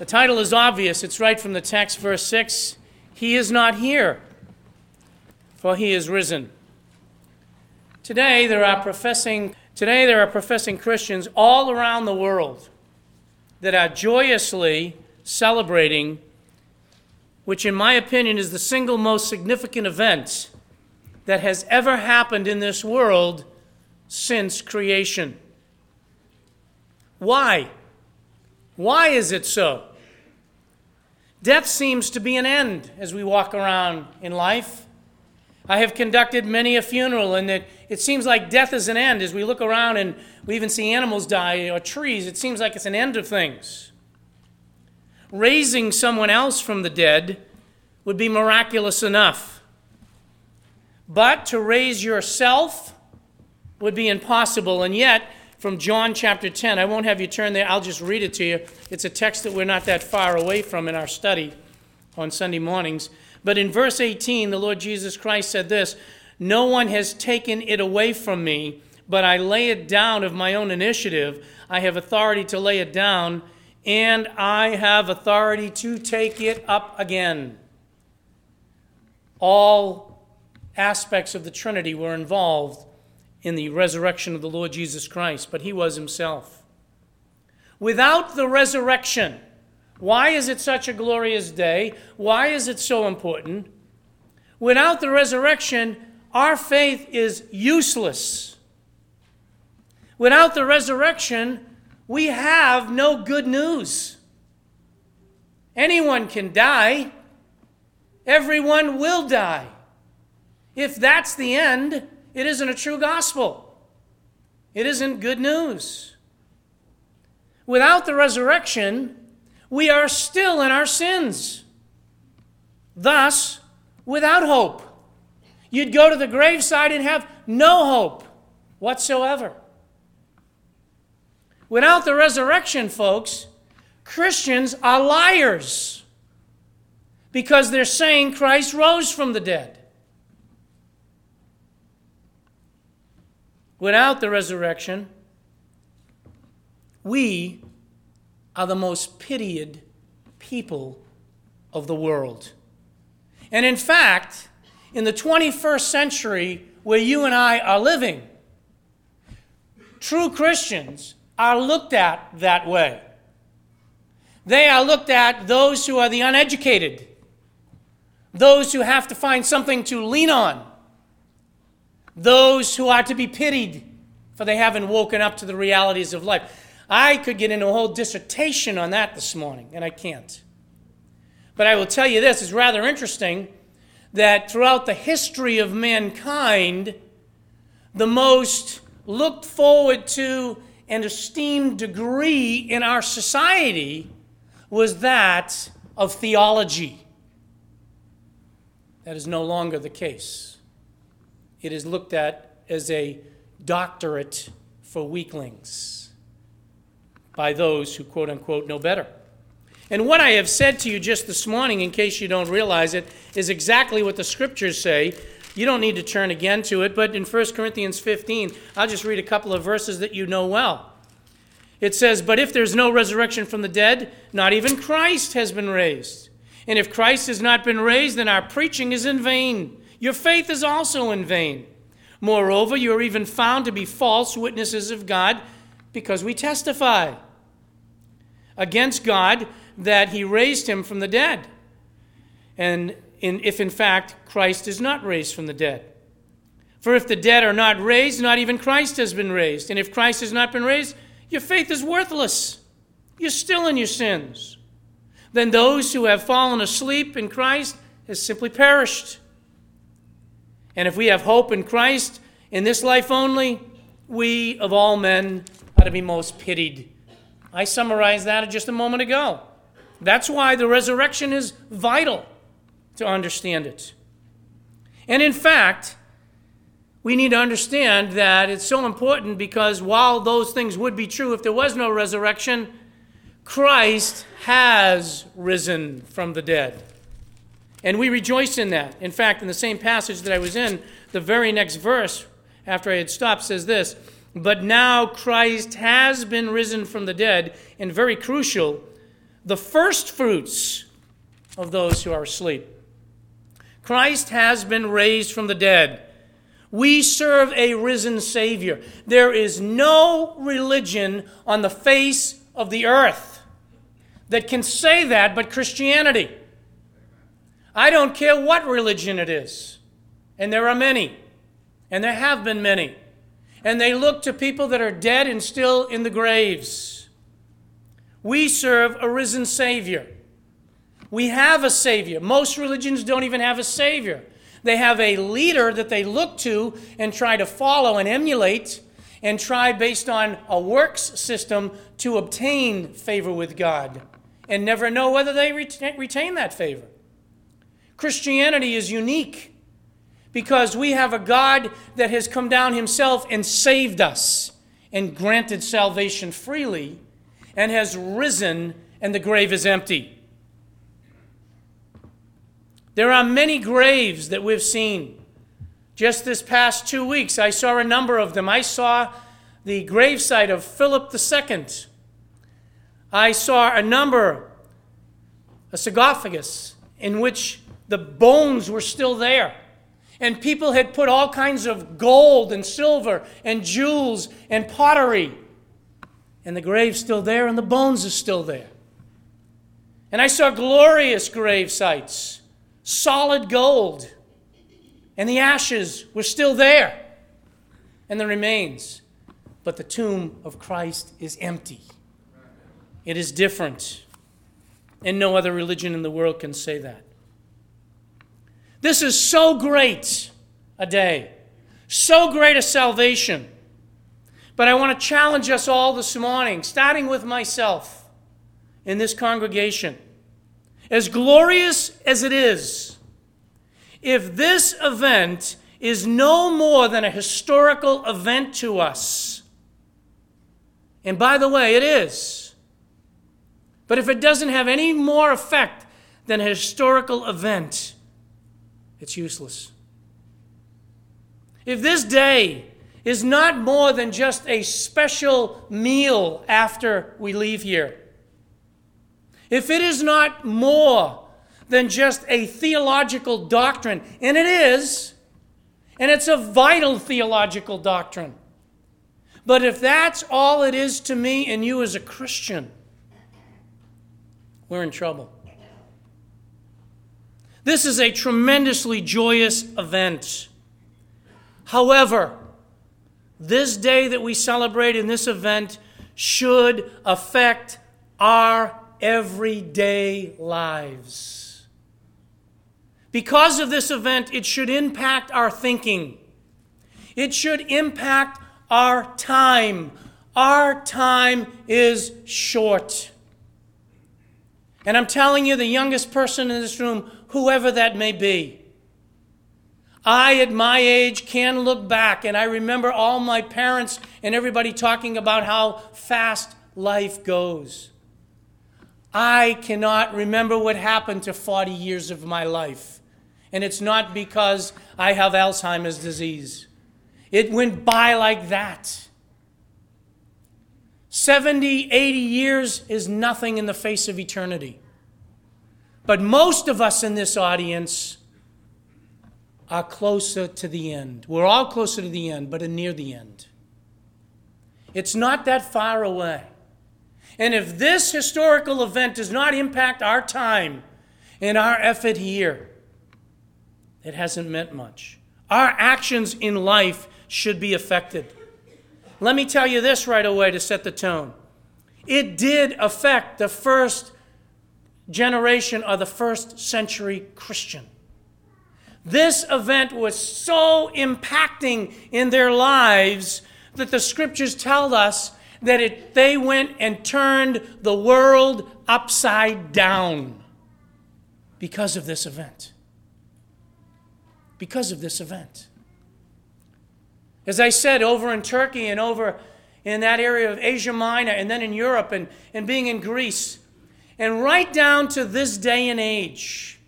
The title is obvious. It's right from the text, verse 6. He is not here, for he is risen. Today there are professing today there are professing Christians all around the world that are joyously celebrating which in my opinion is the single most significant event that has ever happened in this world since creation. Why? Why is it so? Death seems to be an end as we walk around in life. I have conducted many a funeral, and it, it seems like death is an end. As we look around and we even see animals die or trees, it seems like it's an end of things. Raising someone else from the dead would be miraculous enough. But to raise yourself would be impossible, and yet, from John chapter 10. I won't have you turn there, I'll just read it to you. It's a text that we're not that far away from in our study on Sunday mornings. But in verse 18, the Lord Jesus Christ said this No one has taken it away from me, but I lay it down of my own initiative. I have authority to lay it down, and I have authority to take it up again. All aspects of the Trinity were involved in the resurrection of the Lord Jesus Christ, but he was himself. Without the resurrection, why is it such a glorious day? Why is it so important? Without the resurrection, our faith is useless. Without the resurrection, we have no good news. Anyone can die, everyone will die. If that's the end, it isn't a true gospel. It isn't good news. Without the resurrection, we are still in our sins. Thus, without hope. You'd go to the graveside and have no hope whatsoever. Without the resurrection, folks, Christians are liars because they're saying Christ rose from the dead. Without the resurrection, we are the most pitied people of the world. And in fact, in the 21st century where you and I are living, true Christians are looked at that way. They are looked at those who are the uneducated, those who have to find something to lean on, those who are to be pitied, for they haven't woken up to the realities of life. I could get into a whole dissertation on that this morning, and I can't. But I will tell you this it's rather interesting that throughout the history of mankind, the most looked forward to and esteemed degree in our society was that of theology. That is no longer the case it is looked at as a doctorate for weaklings by those who, quote unquote, know better. And what I have said to you just this morning, in case you don't realize it, is exactly what the scriptures say. You don't need to turn again to it, but in 1 Corinthians 15, I'll just read a couple of verses that you know well. It says, But if there's no resurrection from the dead, not even Christ has been raised. And if Christ has not been raised, then our preaching is in vain your faith is also in vain. Moreover, you are even found to be false witnesses of God because we testify against God that he raised him from the dead. And in, if in fact Christ is not raised from the dead. For if the dead are not raised, not even Christ has been raised. And if Christ has not been raised, your faith is worthless. You're still in your sins. Then those who have fallen asleep in Christ has simply perished. And if we have hope in Christ in this life only, we of all men ought to be most pitied. I summarized that just a moment ago. That's why the resurrection is vital to understand it. And in fact, we need to understand that it's so important because while those things would be true if there was no resurrection, Christ has risen from the dead. And we rejoice in that. In fact, in the same passage that I was in, the very next verse, after I had stopped, says this But now Christ has been risen from the dead, and very crucial, the first fruits of those who are asleep. Christ has been raised from the dead. We serve a risen Savior. There is no religion on the face of the earth that can say that but Christianity. I don't care what religion it is, and there are many, and there have been many, and they look to people that are dead and still in the graves. We serve a risen Savior. We have a Savior. Most religions don't even have a Savior. They have a leader that they look to and try to follow and emulate and try, based on a works system, to obtain favor with God and never know whether they retain that favor. Christianity is unique because we have a God that has come down himself and saved us and granted salvation freely and has risen and the grave is empty. There are many graves that we've seen. Just this past two weeks, I saw a number of them. I saw the gravesite of Philip II. I saw a number, a sarcophagus, in which the bones were still there. And people had put all kinds of gold and silver and jewels and pottery. And the grave's still there and the bones are still there. And I saw glorious grave sites solid gold, and the ashes were still there, and the remains. But the tomb of Christ is empty. It is different, and no other religion in the world can say that. This is so great a day, so great a salvation. But I want to challenge us all this morning, starting with myself in this congregation. As glorious as it is, if this event is no more than a historical event to us, and by the way, it is, but if it doesn't have any more effect than a historical event, it's useless. If this day is not more than just a special meal after we leave here, if it is not more than just a theological doctrine, and it is, and it's a vital theological doctrine. But if that's all it is to me and you as a Christian, we're in trouble. This is a tremendously joyous event. However, this day that we celebrate in this event should affect our everyday lives. Because of this event, it should impact our thinking. It should impact our time. Our time is short. And I'm telling you, the youngest person in this room, whoever that may be, I, at my age, can look back and I remember all my parents and everybody talking about how fast life goes. I cannot remember what happened to 40 years of my life. And it's not because I have Alzheimer's disease. It went by like that. 70, 80 years is nothing in the face of eternity. But most of us in this audience are closer to the end. We're all closer to the end, but are near the end. It's not that far away. And if this historical event does not impact our time and our effort here, it hasn't meant much. Our actions in life should be affected. Let me tell you this right away to set the tone. It did affect the first generation of the first century Christian. This event was so impacting in their lives that the scriptures tell us that it, they went and turned the world upside down because of this event. Because of this event. As I said, over in Turkey and over in that area of Asia Minor and then in Europe and, and being in Greece, and right down to this day and age,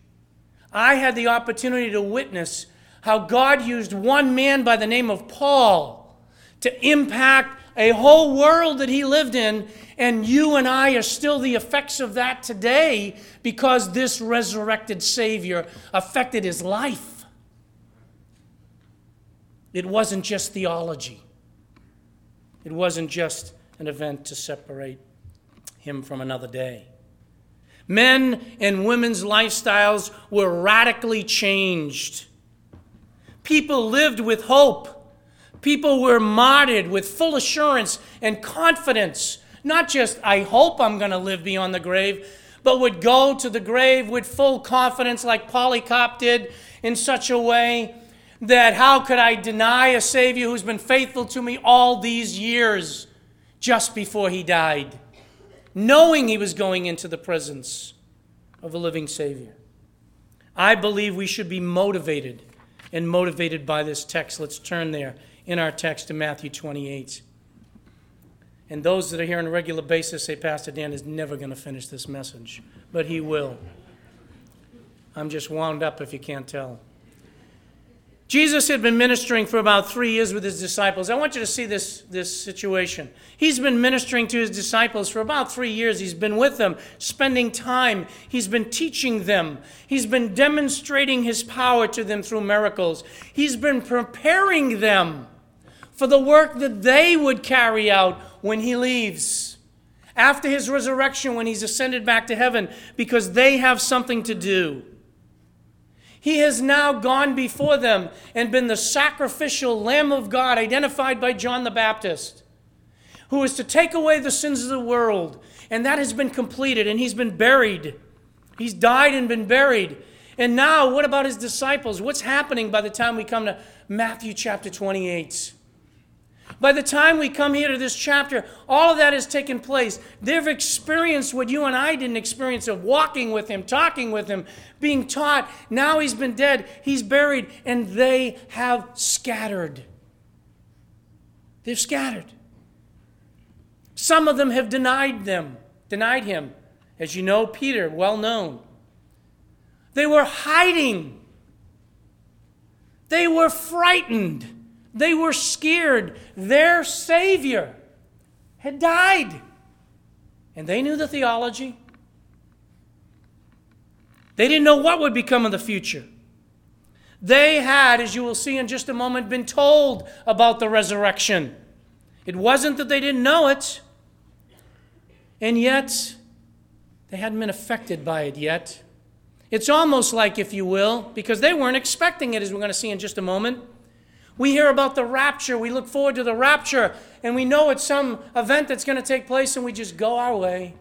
I had the opportunity to witness how God used one man by the name of Paul to impact a whole world that he lived in, and you and I are still the effects of that today because this resurrected Savior affected his life. It wasn't just theology, it wasn't just an event to separate him from another day. Men and women's lifestyles were radically changed. People lived with hope. People were martyred with full assurance and confidence. Not just, I hope I'm going to live beyond the grave, but would go to the grave with full confidence, like Polycarp did, in such a way that how could I deny a Savior who's been faithful to me all these years just before he died? knowing he was going into the presence of a living Savior. I believe we should be motivated and motivated by this text. Let's turn there in our text to Matthew 28. And those that are here on a regular basis say, Pastor Dan is never going to finish this message, but he will. I'm just wound up if you can't tell. Jesus had been ministering for about three years with his disciples. I want you to see this, this situation. He's been ministering to his disciples for about three years. He's been with them, spending time. He's been teaching them. He's been demonstrating his power to them through miracles. He's been preparing them for the work that they would carry out when he leaves. After his resurrection, when he's ascended back to heaven, because they have something to do. He has now gone before them and been the sacrificial Lamb of God identified by John the Baptist, who is to take away the sins of the world. And that has been completed, and he's been buried. He's died and been buried. And now, what about his disciples? What's happening by the time we come to Matthew chapter 28? By the time we come here to this chapter, all of that has taken place. They've experienced what you and I didn't experience of walking with Him, talking with Him, being taught. Now He's been dead, He's buried, and they have scattered. They've scattered. Some of them have denied them, denied Him. As you know, Peter, well known. They were hiding. They were frightened. They were scared. Their Savior had died. And they knew the theology. They didn't know what would become of the future. They had, as you will see in just a moment, been told about the resurrection. It wasn't that they didn't know it, and yet they hadn't been affected by it yet. It's almost like, if you will, because they weren't expecting it, as we're going to see in just a moment. We hear about the rapture. We look forward to the rapture, and we know it's some event that's going to take place, and we just go our way.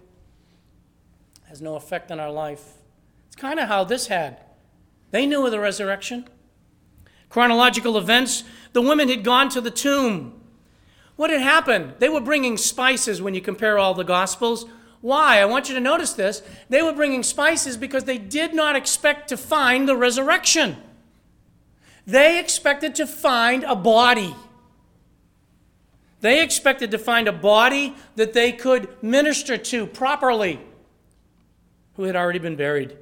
It has no effect on our life. It's kind of how this had. They knew of the resurrection. Chronological events the women had gone to the tomb. What had happened? They were bringing spices when you compare all the Gospels. Why? I want you to notice this. They were bringing spices because they did not expect to find the resurrection. They expected to find a body. They expected to find a body that they could minister to properly, who had already been buried.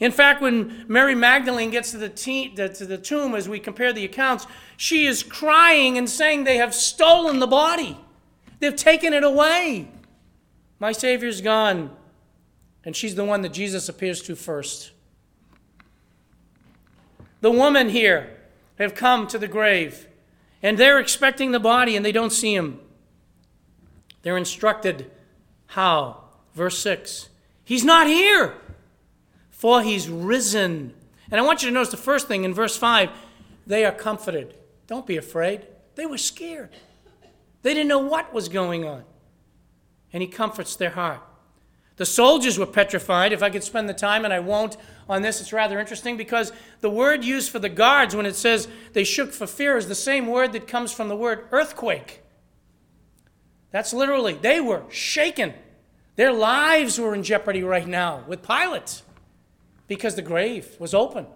In fact, when Mary Magdalene gets to the, te- to the tomb, as we compare the accounts, she is crying and saying, They have stolen the body. They've taken it away. My Savior's gone. And she's the one that Jesus appears to first. The woman here have come to the grave, and they're expecting the body and they don't see him. They're instructed how? Verse 6 He's not here, for he's risen. And I want you to notice the first thing in verse 5 they are comforted. Don't be afraid. They were scared, they didn't know what was going on. And he comforts their heart. The soldiers were petrified. If I could spend the time, and I won't, on this, it's rather interesting because the word used for the guards when it says they shook for fear is the same word that comes from the word earthquake. That's literally, they were shaken. Their lives were in jeopardy right now with Pilate because the grave was open.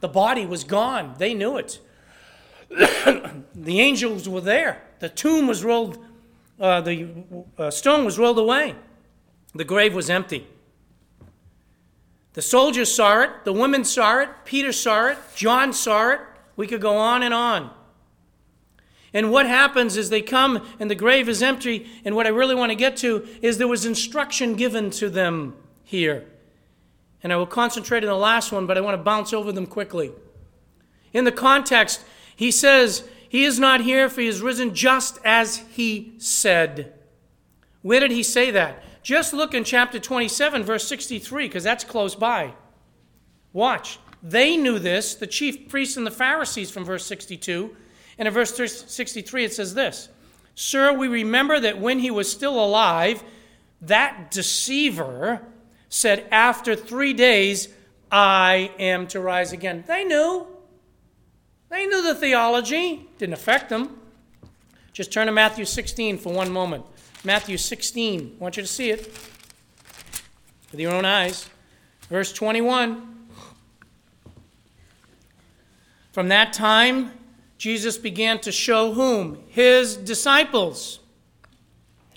The body was gone. They knew it. the angels were there. The tomb was rolled, uh, the uh, stone was rolled away. The grave was empty. The soldiers saw it, the women saw it, Peter saw it, John saw it. We could go on and on. And what happens is they come and the grave is empty. And what I really want to get to is there was instruction given to them here. And I will concentrate on the last one, but I want to bounce over them quickly. In the context, he says, He is not here, for he is risen just as he said. Where did he say that? Just look in chapter 27, verse 63, because that's close by. Watch. They knew this, the chief priests and the Pharisees, from verse 62. And in verse 63, it says this Sir, we remember that when he was still alive, that deceiver said, After three days, I am to rise again. They knew. They knew the theology. Didn't affect them. Just turn to Matthew 16 for one moment. Matthew 16. I want you to see it with your own eyes. Verse 21. From that time, Jesus began to show whom? His disciples.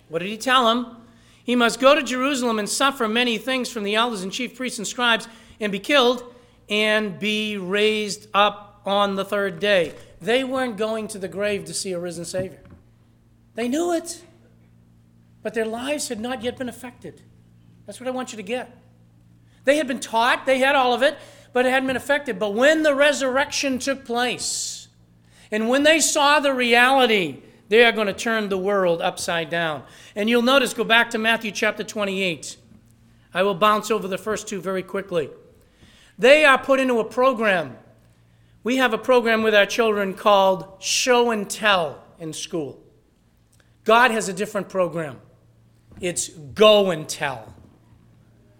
What did he tell them? He must go to Jerusalem and suffer many things from the elders and chief priests and scribes and be killed and be raised up on the third day. They weren't going to the grave to see a risen Savior. They knew it, but their lives had not yet been affected. That's what I want you to get. They had been taught, they had all of it, but it hadn't been affected. But when the resurrection took place, and when they saw the reality, they are going to turn the world upside down. And you'll notice, go back to Matthew chapter 28. I will bounce over the first two very quickly. They are put into a program. We have a program with our children called Show and Tell in school. God has a different program. It's Go and Tell.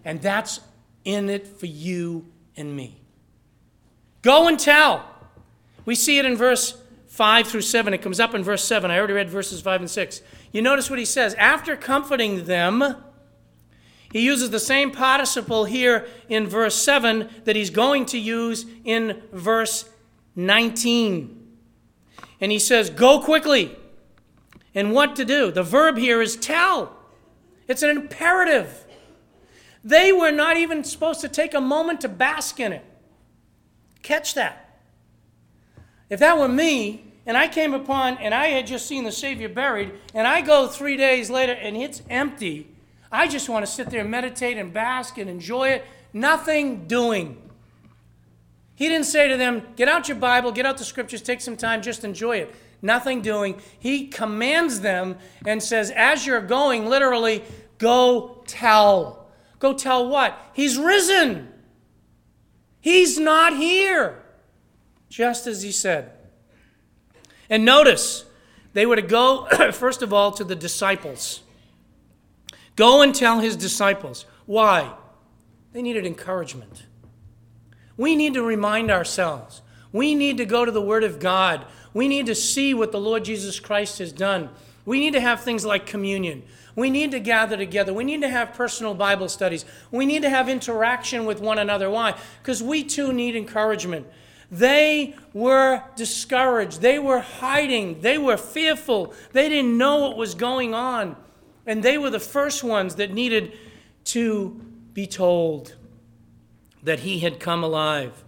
And that's in it for you and me. Go and tell. We see it in verse 5 through 7. It comes up in verse 7. I already read verses 5 and 6. You notice what he says. After comforting them, he uses the same participle here in verse 7 that he's going to use in verse 19. And he says, Go quickly. And what to do? The verb here is tell, it's an imperative. They were not even supposed to take a moment to bask in it. Catch that. If that were me, and I came upon, and I had just seen the Savior buried, and I go three days later and it's empty, I just want to sit there and meditate and bask and enjoy it. Nothing doing. He didn't say to them, Get out your Bible, get out the scriptures, take some time, just enjoy it. Nothing doing. He commands them and says, As you're going, literally, go tell. Go tell what? He's risen. He's not here. Just as he said. And notice, they were to go, first of all, to the disciples. Go and tell his disciples. Why? They needed encouragement. We need to remind ourselves. We need to go to the Word of God. We need to see what the Lord Jesus Christ has done. We need to have things like communion. We need to gather together. We need to have personal Bible studies. We need to have interaction with one another. Why? Because we too need encouragement. They were discouraged. They were hiding. They were fearful. They didn't know what was going on. And they were the first ones that needed to be told that he had come alive.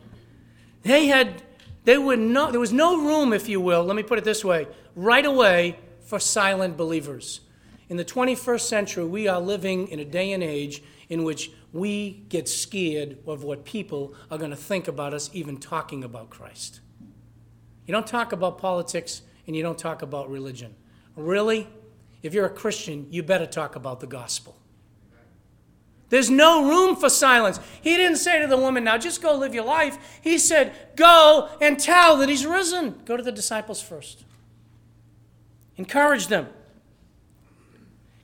They had, they were there was no room, if you will, let me put it this way, right away for silent believers. In the 21st century, we are living in a day and age in which we get scared of what people are going to think about us even talking about Christ. You don't talk about politics and you don't talk about religion. Really? If you're a Christian, you better talk about the gospel. There's no room for silence. He didn't say to the woman, Now just go live your life. He said, Go and tell that he's risen. Go to the disciples first. Encourage them.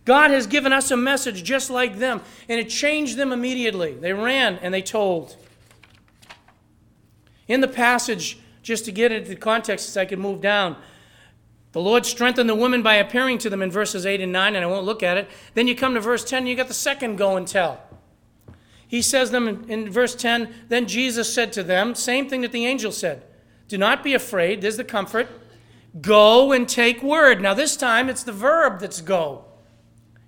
God has given us a message just like them, and it changed them immediately. They ran and they told. In the passage, just to get into the context as I can move down, the Lord strengthened the women by appearing to them in verses 8 and 9, and I won't look at it. Then you come to verse 10, and you got the second go and tell. He says them in, in verse 10, then Jesus said to them, same thing that the angel said, Do not be afraid, there's the comfort. Go and take word. Now, this time it's the verb that's go.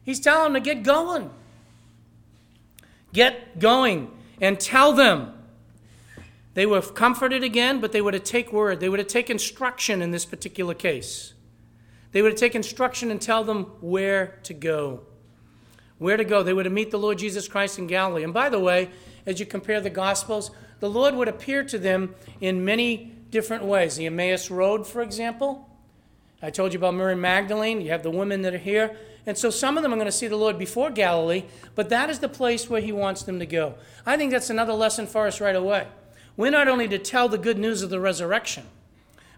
He's telling them to get going. Get going and tell them. They were comforted again, but they were to take word. They were to take instruction in this particular case. They were to take instruction and tell them where to go. Where to go. They were to meet the Lord Jesus Christ in Galilee. And by the way, as you compare the Gospels, the Lord would appear to them in many different ways. The Emmaus Road, for example. I told you about Mary Magdalene. You have the women that are here. And so some of them are going to see the Lord before Galilee, but that is the place where He wants them to go. I think that's another lesson for us right away. We're not only to tell the good news of the resurrection,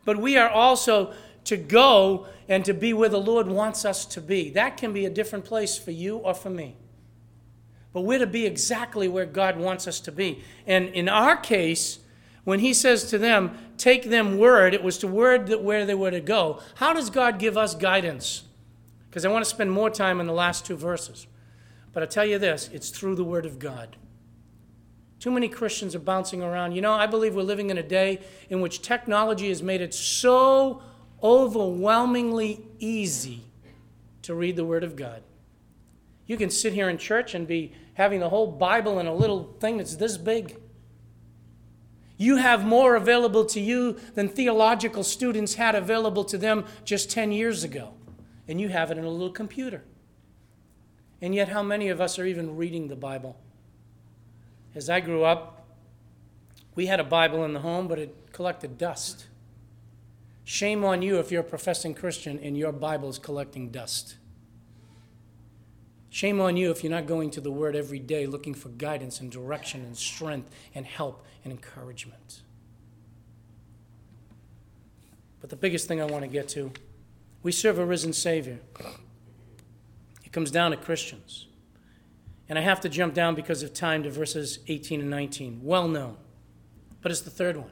but we are also to go and to be where the Lord wants us to be. That can be a different place for you or for me. But we're to be exactly where God wants us to be. And in our case, when he says to them, take them word, it was to word that where they were to go. How does God give us guidance? Because I want to spend more time in the last two verses. But I tell you this it's through the Word of God. Too many Christians are bouncing around. You know, I believe we're living in a day in which technology has made it so overwhelmingly easy to read the Word of God. You can sit here in church and be having the whole Bible in a little thing that's this big. You have more available to you than theological students had available to them just 10 years ago. And you have it in a little computer. And yet, how many of us are even reading the Bible? As I grew up, we had a Bible in the home, but it collected dust. Shame on you if you're a professing Christian and your Bible is collecting dust. Shame on you if you're not going to the Word every day looking for guidance and direction and strength and help and encouragement. But the biggest thing I want to get to we serve a risen Savior. It comes down to Christians. And I have to jump down because of time to verses 18 and 19. Well known. But it's the third one.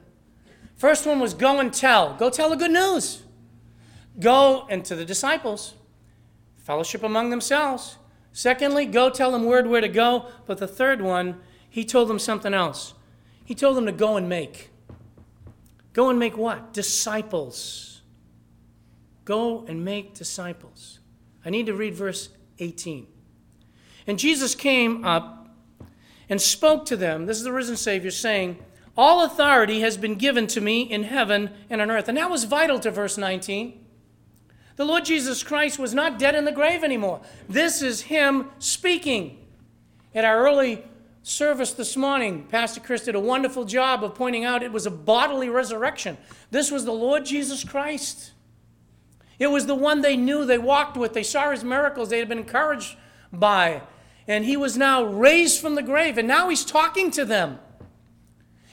First one was go and tell. Go tell the good news. Go and to the disciples. Fellowship among themselves. Secondly, go tell them word where to go. But the third one, he told them something else. He told them to go and make. Go and make what? Disciples. Go and make disciples. I need to read verse 18. And Jesus came up and spoke to them. This is the risen Savior saying, All authority has been given to me in heaven and on earth. And that was vital to verse 19. The Lord Jesus Christ was not dead in the grave anymore. This is Him speaking. At our early service this morning, Pastor Chris did a wonderful job of pointing out it was a bodily resurrection. This was the Lord Jesus Christ. It was the one they knew, they walked with, they saw his miracles, they had been encouraged by. And he was now raised from the grave, and now he's talking to them.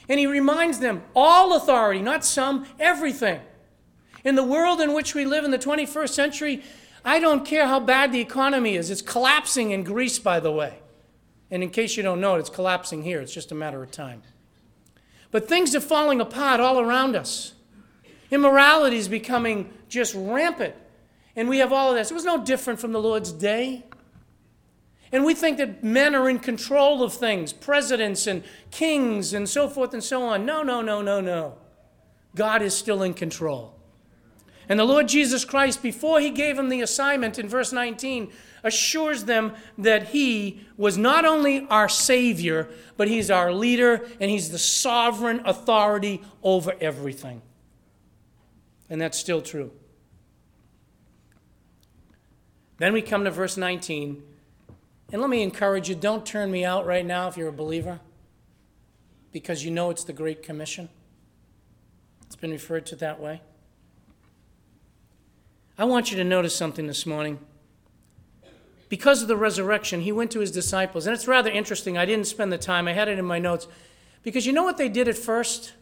And he reminds them all authority, not some, everything. In the world in which we live in the 21st century, I don't care how bad the economy is. It's collapsing in Greece, by the way. And in case you don't know it, it's collapsing here. It's just a matter of time. But things are falling apart all around us. Immorality is becoming just rampant. And we have all of this. It was no different from the Lord's day. And we think that men are in control of things, presidents and kings and so forth and so on. No, no, no, no, no. God is still in control. And the Lord Jesus Christ, before he gave them the assignment in verse 19, assures them that he was not only our Savior, but he's our leader and he's the sovereign authority over everything. And that's still true. Then we come to verse 19. And let me encourage you don't turn me out right now if you're a believer, because you know it's the Great Commission. It's been referred to that way. I want you to notice something this morning. Because of the resurrection, he went to his disciples. And it's rather interesting. I didn't spend the time, I had it in my notes. Because you know what they did at first?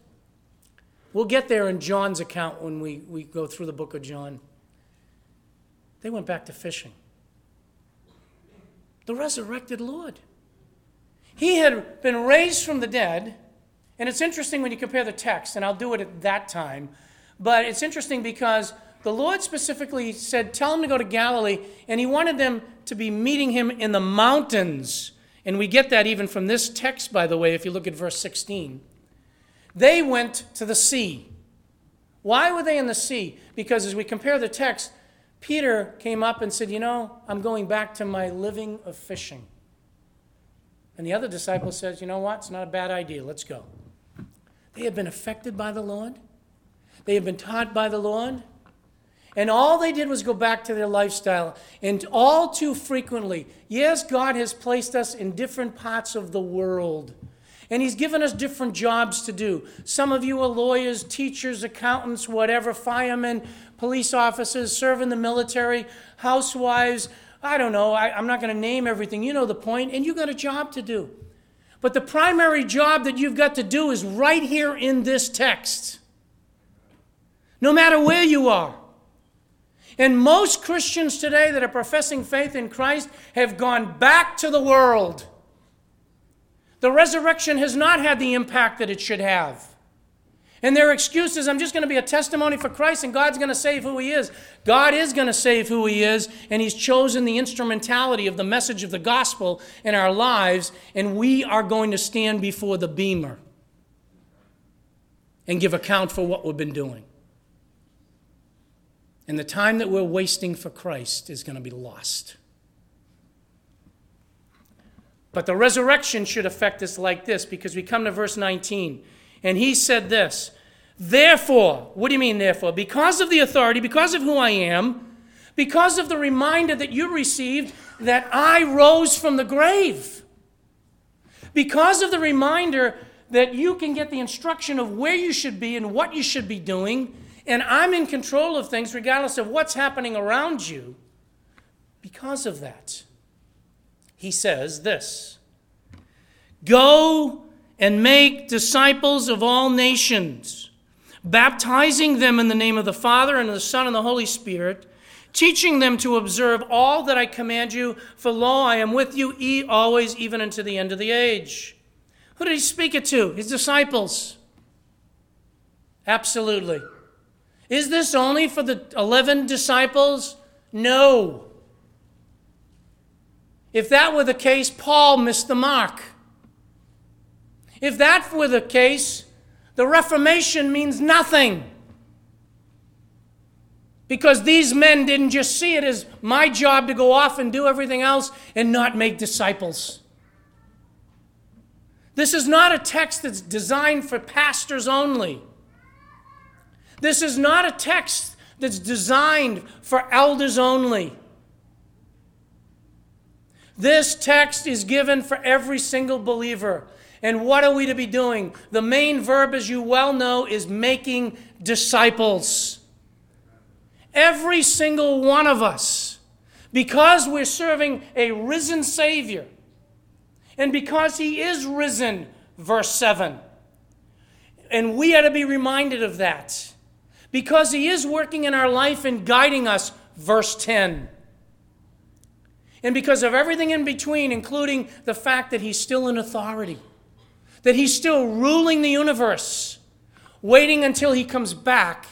We'll get there in John's account when we, we go through the book of John. They went back to fishing. The resurrected Lord. He had been raised from the dead. And it's interesting when you compare the text, and I'll do it at that time. But it's interesting because the Lord specifically said, Tell him to go to Galilee, and he wanted them to be meeting him in the mountains. And we get that even from this text, by the way, if you look at verse 16. They went to the sea. Why were they in the sea? Because as we compare the text, Peter came up and said, You know, I'm going back to my living of fishing. And the other disciple says, You know what? It's not a bad idea. Let's go. They had been affected by the Lord, they had been taught by the Lord. And all they did was go back to their lifestyle. And all too frequently, yes, God has placed us in different parts of the world. And He's given us different jobs to do. Some of you are lawyers, teachers, accountants, whatever, firemen, police officers, serve in the military, housewives. I don't know. I, am not going to name everything. You know the point, and you've got a job to do. But the primary job that you've got to do is right here in this text. No matter where you are. And most Christians today that are professing faith in Christ have gone back to the world. The resurrection has not had the impact that it should have. And their excuse is, I'm just going to be a testimony for Christ and God's going to save who He is. God is going to save who He is, and He's chosen the instrumentality of the message of the gospel in our lives, and we are going to stand before the bema and give account for what we've been doing. And the time that we're wasting for Christ is going to be lost. But the resurrection should affect us like this because we come to verse 19. And he said this Therefore, what do you mean, therefore? Because of the authority, because of who I am, because of the reminder that you received that I rose from the grave, because of the reminder that you can get the instruction of where you should be and what you should be doing, and I'm in control of things regardless of what's happening around you, because of that he says this Go and make disciples of all nations, baptizing them in the name of the Father and of the Son and the Holy Spirit, teaching them to observe all that I command you, for lo, I am with you e always, even unto the end of the age. Who did he speak it to? His disciples. Absolutely. Is this only for the 11 disciples? No. If that were the case, Paul missed the mark. If that were the case, the Reformation means nothing. Because these men didn't just see it as my job to go off and do everything else and not make disciples. This is not a text that's designed for pastors only. This is not a text that's designed for elders only. This text is given for every single believer. And what are we to be doing? The main verb, as you well know, is making disciples. Every single one of us, because we're serving a risen Savior, and because He is risen, verse 7. And we are to be reminded of that. Because He is working in our life and guiding us, verse 10. And because of everything in between, including the fact that he's still in authority, that he's still ruling the universe, waiting until he comes back,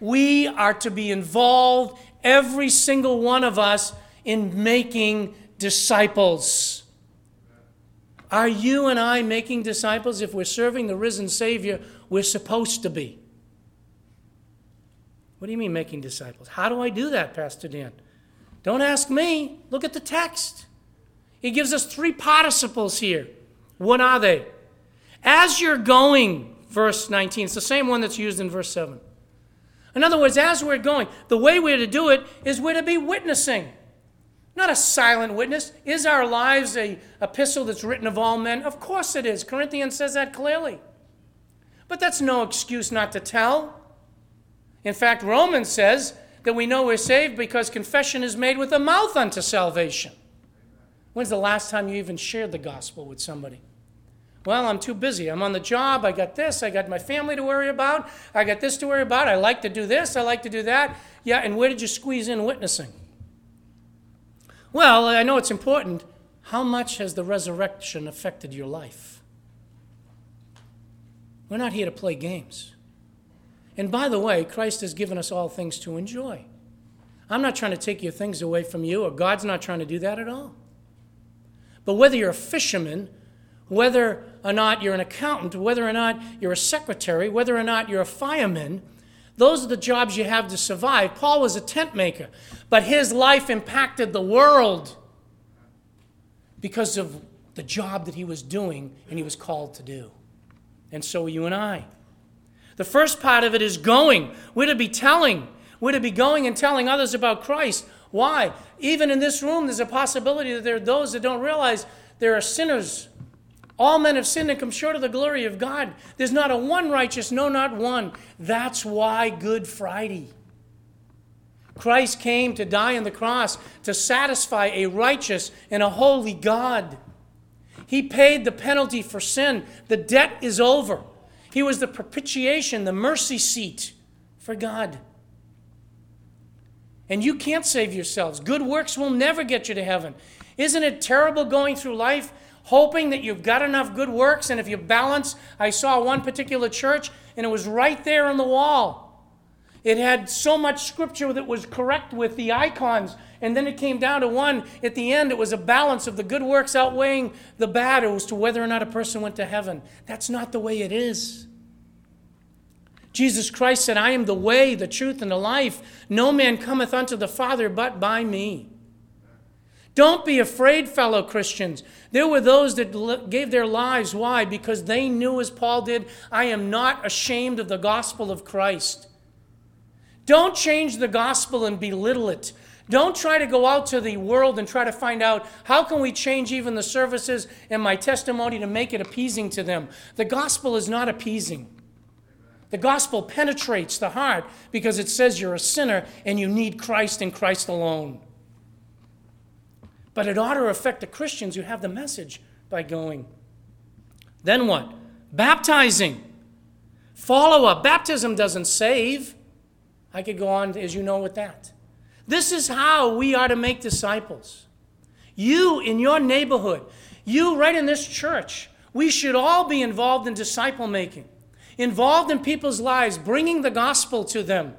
we are to be involved, every single one of us, in making disciples. Are you and I making disciples? If we're serving the risen Savior, we're supposed to be. What do you mean making disciples? How do I do that, Pastor Dan? Don't ask me. Look at the text. He gives us three participles here. What are they? As you're going, verse 19, it's the same one that's used in verse 7. In other words, as we're going, the way we're to do it is we're to be witnessing. Not a silent witness. Is our lives a epistle that's written of all men? Of course it is. Corinthians says that clearly. But that's no excuse not to tell. In fact, Romans says that we know we're saved because confession is made with the mouth unto salvation. When's the last time you even shared the gospel with somebody? Well, I'm too busy. I'm on the job. I got this. I got my family to worry about. I got this to worry about. I like to do this. I like to do that. Yeah, and where did you squeeze in witnessing? Well, I know it's important. How much has the resurrection affected your life? We're not here to play games. And by the way, Christ has given us all things to enjoy. I'm not trying to take your things away from you, or God's not trying to do that at all. But whether you're a fisherman, whether or not you're an accountant, whether or not you're a secretary, whether or not you're a fireman, those are the jobs you have to survive. Paul was a tent maker, but his life impacted the world because of the job that he was doing and he was called to do. And so are you and I. The first part of it is going. We're to be telling. We're to be going and telling others about Christ. Why? Even in this room, there's a possibility that there are those that don't realize there are sinners. All men have sinned and come short of the glory of God. There's not a one righteous, no, not one. That's why Good Friday. Christ came to die on the cross to satisfy a righteous and a holy God. He paid the penalty for sin. The debt is over. He was the propitiation, the mercy seat for God. And you can't save yourselves. Good works will never get you to heaven. Isn't it terrible going through life hoping that you've got enough good works and if you balance? I saw one particular church and it was right there on the wall. It had so much scripture that was correct with the icons. And then it came down to one at the end. It was a balance of the good works outweighing the bad as to whether or not a person went to heaven. That's not the way it is. Jesus Christ said, I am the way, the truth, and the life. No man cometh unto the Father but by me. Don't be afraid, fellow Christians. There were those that gave their lives. Why? Because they knew, as Paul did, I am not ashamed of the gospel of Christ. Don't change the gospel and belittle it. Don't try to go out to the world and try to find out how can we change even the services and my testimony to make it appeasing to them. The gospel is not appeasing. The gospel penetrates the heart because it says you're a sinner and you need Christ and Christ alone. But it ought to affect the Christians who have the message by going. Then what? Baptizing. Follow up. Baptism doesn't save. I could go on, as you know, with that. This is how we are to make disciples. You in your neighborhood, you right in this church, we should all be involved in disciple making, involved in people's lives, bringing the gospel to them,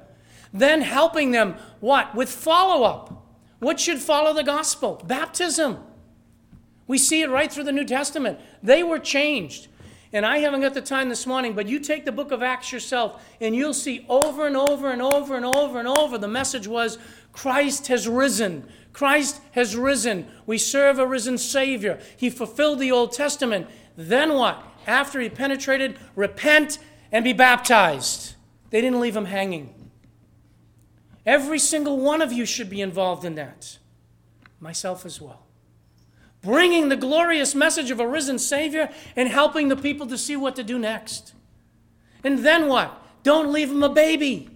then helping them what? With follow up. What should follow the gospel? Baptism. We see it right through the New Testament. They were changed. And I haven't got the time this morning, but you take the book of Acts yourself and you'll see over and over and over and over and over the message was Christ has risen. Christ has risen. We serve a risen Savior. He fulfilled the Old Testament. Then what? After he penetrated, repent and be baptized. They didn't leave him hanging. Every single one of you should be involved in that, myself as well bringing the glorious message of a risen Savior and helping the people to see what to do next. And then what? Don't leave them a baby.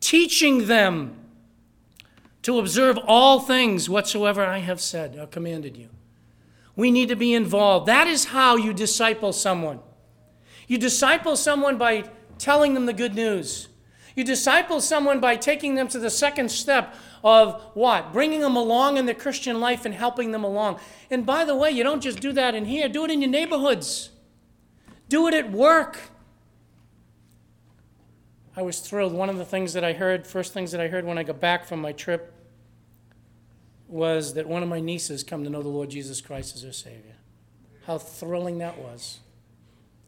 Teaching them to observe all things whatsoever I have said or commanded you. We need to be involved. That is how you disciple someone. You disciple someone by telling them the good news. You disciple someone by taking them to the second step of what? Bringing them along in the Christian life and helping them along. And by the way, you don't just do that in here, do it in your neighborhoods, do it at work. I was thrilled. One of the things that I heard, first things that I heard when I got back from my trip, was that one of my nieces come to know the Lord Jesus Christ as her Savior. How thrilling that was.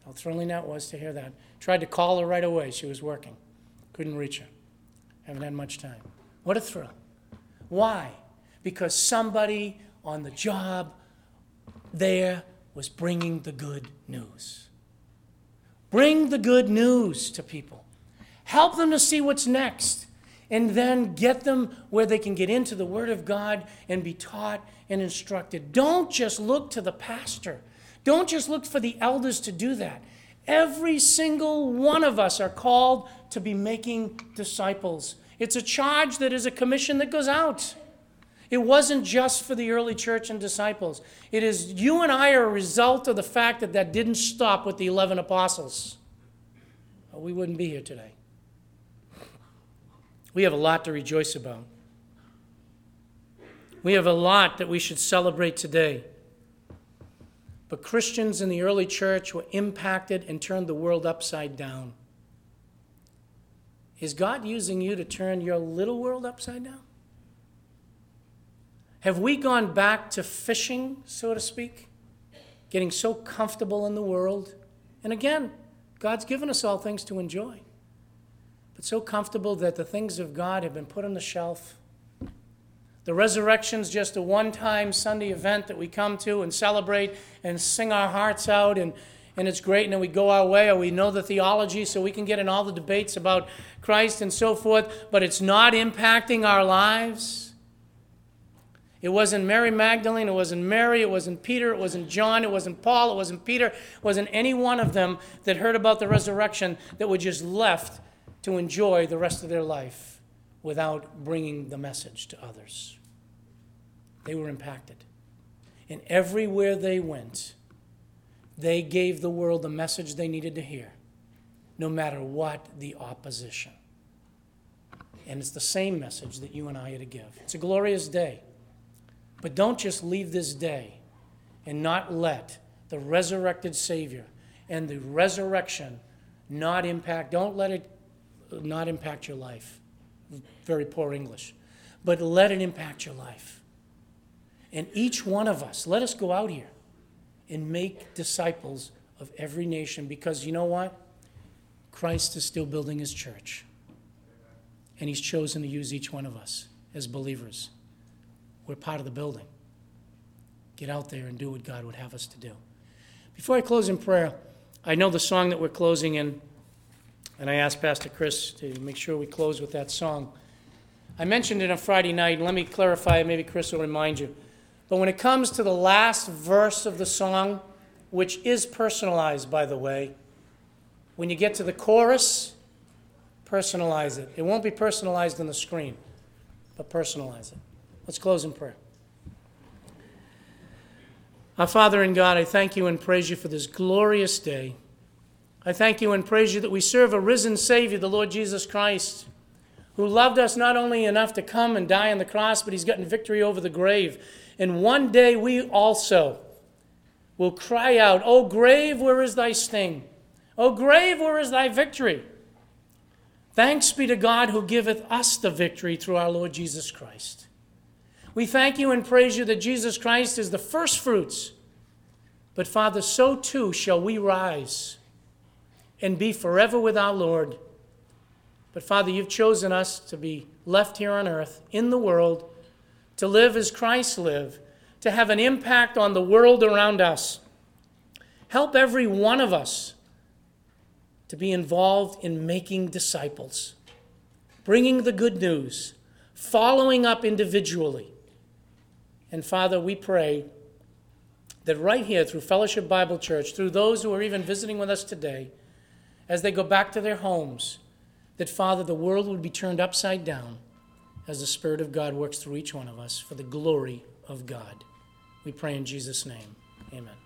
How thrilling that was to hear that. Tried to call her right away. She was working. Couldn't reach her. Haven't had much time. What a thrill. Why? Because somebody on the job there was bringing the good news. Bring the good news to people. Help them to see what's next. And then get them where they can get into the Word of God and be taught and instructed. Don't just look to the pastor. Don't just look for the elders to do that. Every single one of us are called to be making disciples. It's a charge that is a commission that goes out. It wasn't just for the early church and disciples. It is you and I are a result of the fact that that didn't stop with the 11 apostles. We wouldn't be here today. We have a lot to rejoice about. We have a lot that we should celebrate today. But Christians in the early church were impacted and turned the world upside down. Is God using you to turn your little world upside down? Have we gone back to fishing, so to speak? Getting so comfortable in the world? And again, God's given us all things to enjoy. But so comfortable that the things of God have been put on the shelf. The resurrection's just a one time Sunday event that we come to and celebrate and sing our hearts out and, and it's great, and then we go our way, or we know the theology, so we can get in all the debates about Christ and so forth, but it's not impacting our lives. It wasn't Mary Magdalene, it wasn't Mary, it wasn't Peter, it wasn't John, it wasn't Paul, it wasn't Peter, it wasn't any one of them that heard about the resurrection that were just left to enjoy the rest of their life without bringing the message to others. They were impacted. And everywhere they went, they gave the world the message they needed to hear, no matter what the opposition. And it's the same message that you and I are to give. It's a glorious day. But don't just leave this day and not let the resurrected Savior and the resurrection not impact, don't let it not impact your life. Very poor English. But let it impact your life. And each one of us, let us go out here and make disciples of every nation because you know what? Christ is still building his church. And he's chosen to use each one of us as believers. We're part of the building. Get out there and do what God would have us to do. Before I close in prayer, I know the song that we're closing in, and I asked Pastor Chris to make sure we close with that song. I mentioned it on Friday night, and let me clarify, maybe Chris will remind you. But when it comes to the last verse of the song, which is personalized, by the way, when you get to the chorus, personalize it. It won't be personalized on the screen, but personalize it. Let's close in prayer. Our Father in God, I thank you and praise you for this glorious day. I thank you and praise you that we serve a risen Savior, the Lord Jesus Christ, who loved us not only enough to come and die on the cross, but he's gotten victory over the grave. And one day we also will cry out, O grave, where is thy sting? O grave, where is thy victory? Thanks be to God who giveth us the victory through our Lord Jesus Christ. We thank you and praise you that Jesus Christ is the first fruits. But Father, so too shall we rise and be forever with our Lord. But Father, you've chosen us to be left here on earth in the world to live as Christ lived, to have an impact on the world around us. Help every one of us to be involved in making disciples, bringing the good news, following up individually. And Father, we pray that right here through Fellowship Bible Church, through those who are even visiting with us today, as they go back to their homes, that Father, the world would be turned upside down as the Spirit of God works through each one of us for the glory of God. We pray in Jesus' name. Amen.